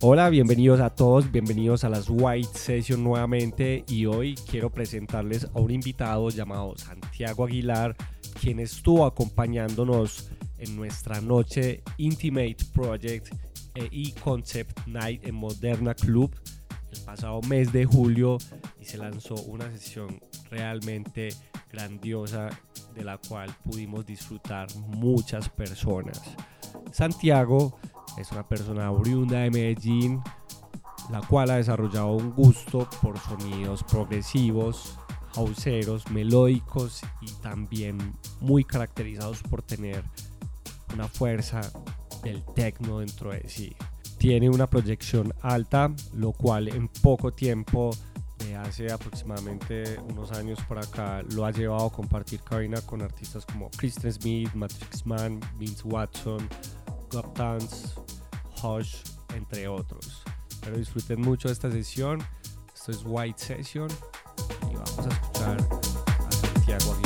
Hola, bienvenidos a todos, bienvenidos a las White Session nuevamente y hoy quiero presentarles a un invitado llamado Santiago Aguilar, quien estuvo acompañándonos en nuestra noche Intimate Project e Concept Night en Moderna Club el pasado mes de julio y se lanzó una sesión realmente grandiosa de la cual pudimos disfrutar muchas personas. Santiago es una persona oriunda de Medellín, la cual ha desarrollado un gusto por sonidos progresivos, houseeros, melódicos y también muy caracterizados por tener una fuerza del techno dentro de sí. Tiene una proyección alta, lo cual en poco tiempo, de hace aproximadamente unos años por acá, lo ha llevado a compartir cabina con artistas como Kristen Smith, Matrix Man, Vince Watson, Gop Dance, Hush, entre otros. Pero disfruten mucho esta sesión. Esto es White Session y vamos a escuchar a Santiago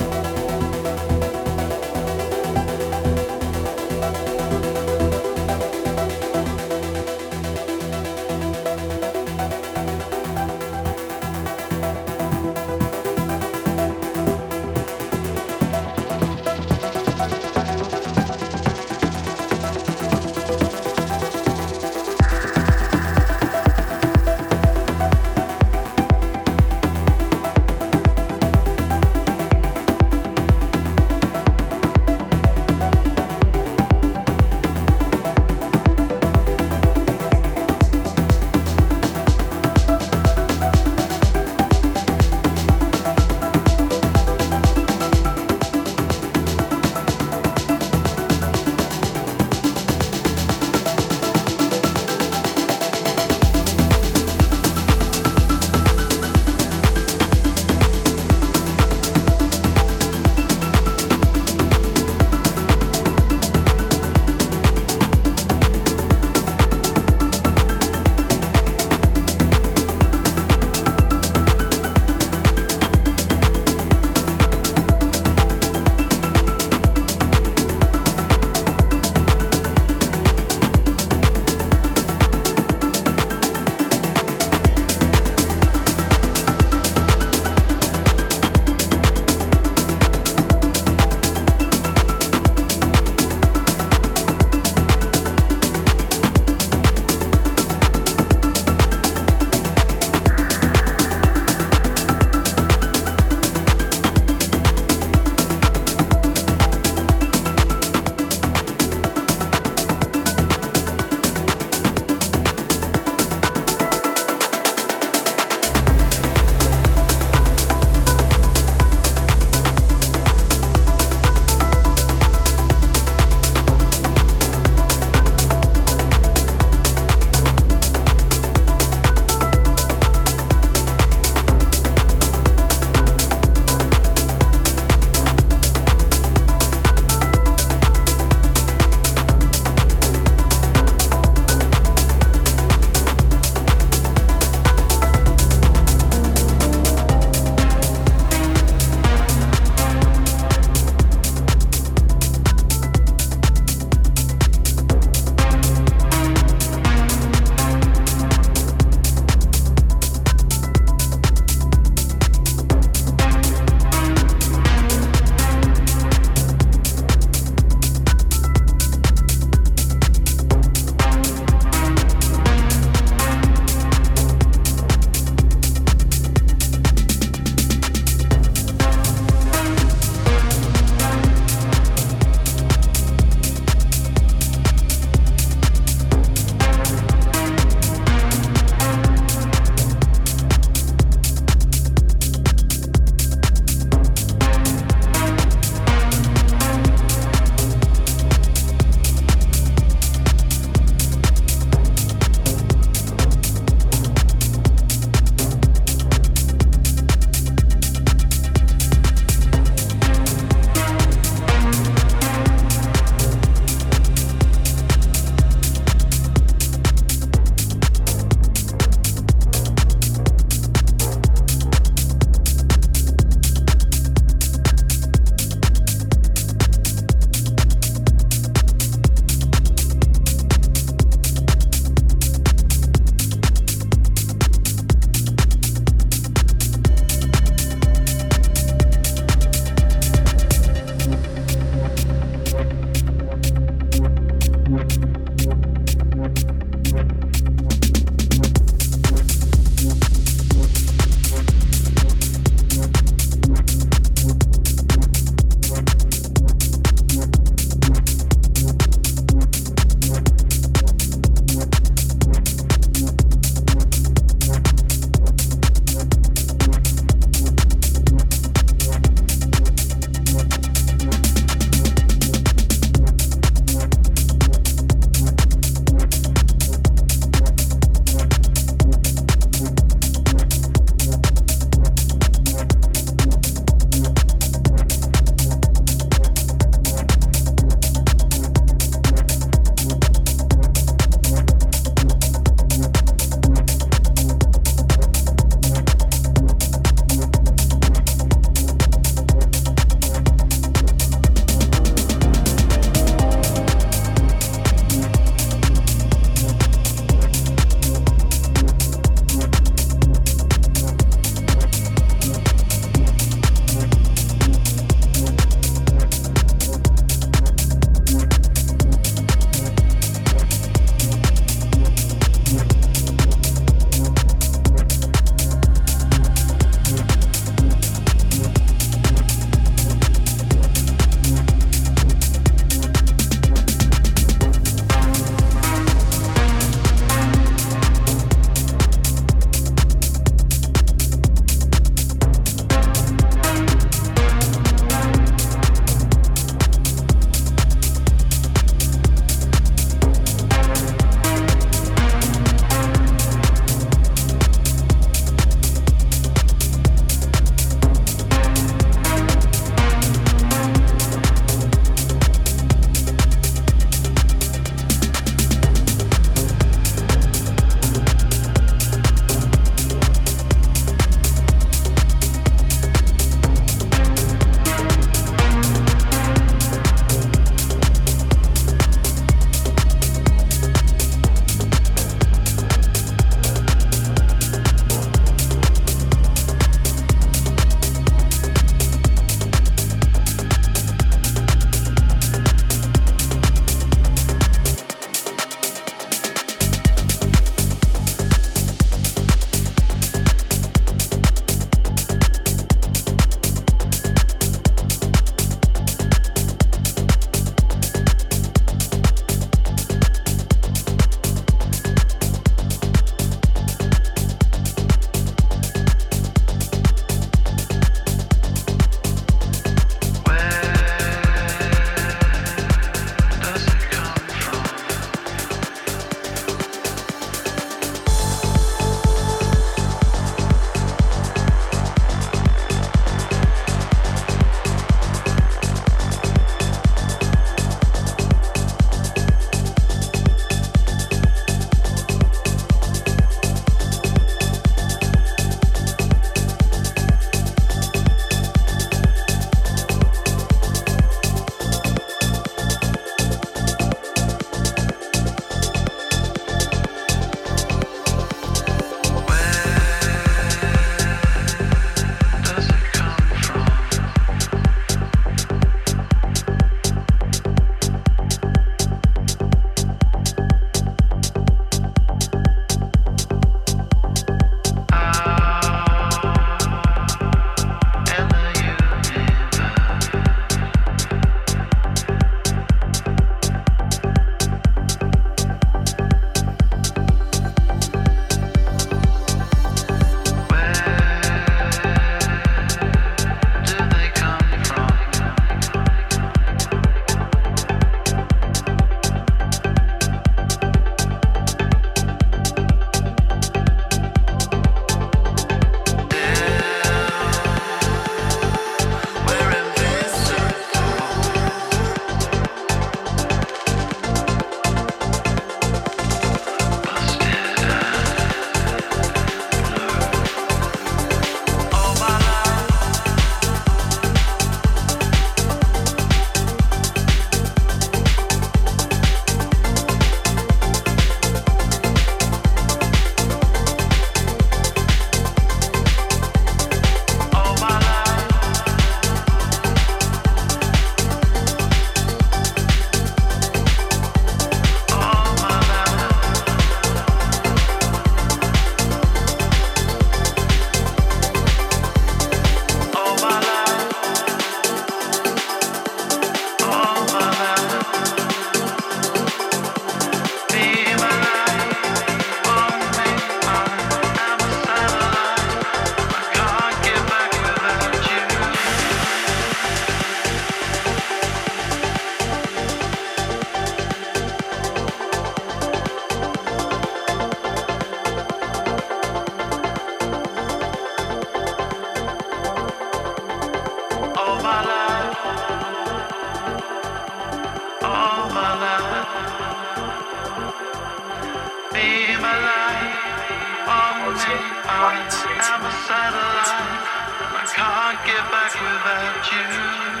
Get back without you.